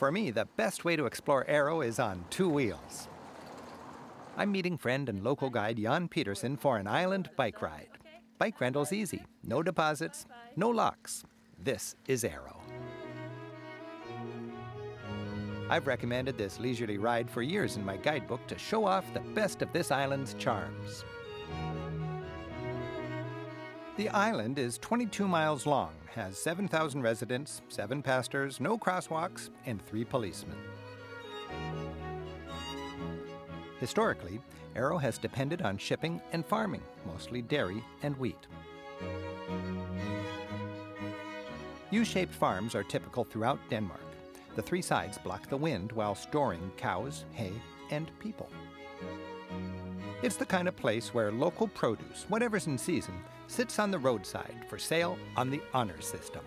For me, the best way to explore Aero is on two wheels. I'm meeting friend and local guide Jan Peterson for an island bike ride. Bike rental's easy, no deposits, no locks. This is Aero. I've recommended this leisurely ride for years in my guidebook to show off the best of this island's charms. The island is 22 miles long, has 7,000 residents, seven pastors, no crosswalks, and three policemen. Historically, Aero has depended on shipping and farming, mostly dairy and wheat. U shaped farms are typical throughout Denmark. The three sides block the wind while storing cows, hay, and people. It's the kind of place where local produce, whatever's in season, sits on the roadside for sale on the honor system.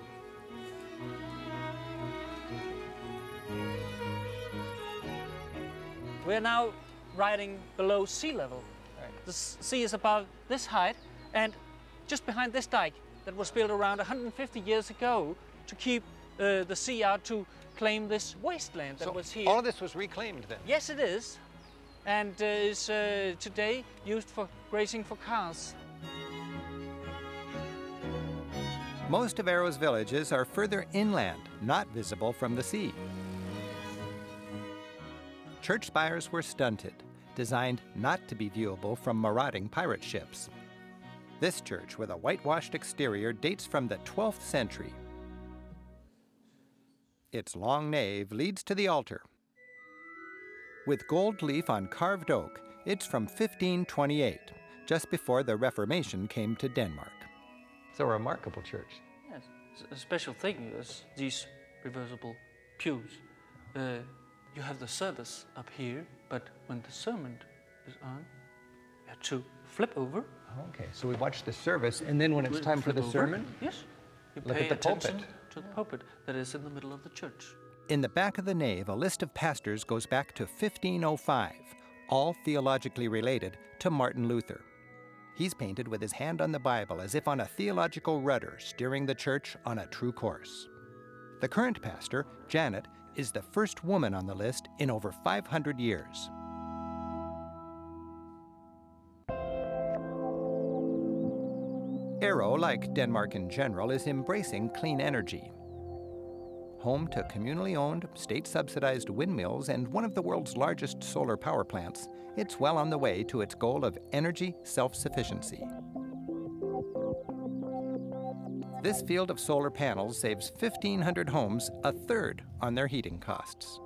We're now riding below sea level. The sea is about this height, and just behind this dike that was built around 150 years ago to keep uh, the sea out to claim this wasteland that was here. all of this was reclaimed then? Yes, it is, and uh, is uh, today used for grazing for cars. Most of Aero's villages are further inland, not visible from the sea. Church spires were stunted, designed not to be viewable from marauding pirate ships. This church, with a whitewashed exterior, dates from the 12th century. Its long nave leads to the altar. With gold leaf on carved oak, it's from 1528, just before the Reformation came to Denmark. It's a remarkable church. Yes, s- a special thing is these reversible pews. Uh, you have the service up here, but when the sermon is on, you have to flip over. Okay, so we watch the service, and then when it's time for the over. sermon, yes, you look pay at the attention pulpit. to the pulpit that is in the middle of the church. in the back of the nave, a list of pastors goes back to 1505, all theologically related to Martin Luther. He's painted with his hand on the Bible as if on a theological rudder, steering the church on a true course. The current pastor, Janet, is the first woman on the list in over 500 years. Aero, like Denmark in general, is embracing clean energy. Home to communally owned, state subsidized windmills and one of the world's largest solar power plants, it's well on the way to its goal of energy self sufficiency. This field of solar panels saves 1,500 homes a third on their heating costs.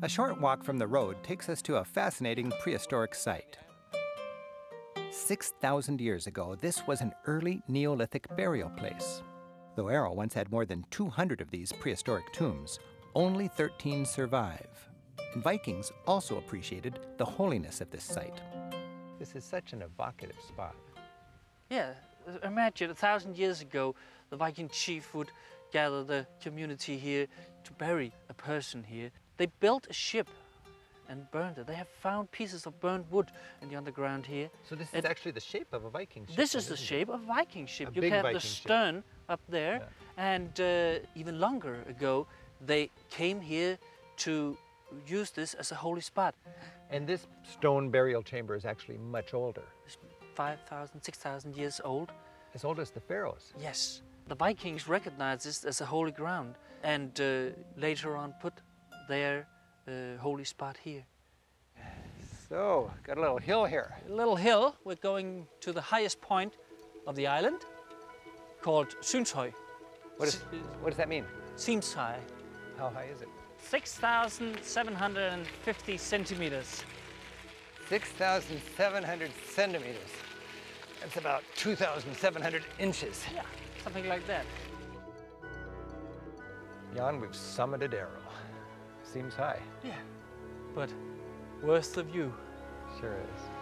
A short walk from the road takes us to a fascinating prehistoric site. 6,000 years ago, this was an early Neolithic burial place. Though Aero once had more than 200 of these prehistoric tombs, only 13 survive. And Vikings also appreciated the holiness of this site. This is such an evocative spot. Yeah, imagine a thousand years ago, the Viking chief would gather the community here to bury a person here. They built a ship and burned it. They have found pieces of burned wood in the underground here. So this is actually the shape of a Viking ship. This is the shape of a Viking ship. A you have Viking the ship. stern up there, and uh, even longer ago, they came here to use this as a holy spot. And this stone burial chamber is actually much older, It's 5,000, 6,000 years old. as old as the pharaohs. Yes, the Vikings recognized this as a holy ground and uh, later on put their uh, holy spot here. So, got a little hill here. A little hill, we're going to the highest point of the island called Synshøj. What, is, what does that mean? Seems high. How high is it? 6,750 centimeters. 6,700 centimeters. That's about 2,700 inches. Yeah, something like that. Jan, we've summited Aero. Seems high. Yeah, but worth the view. Sure is.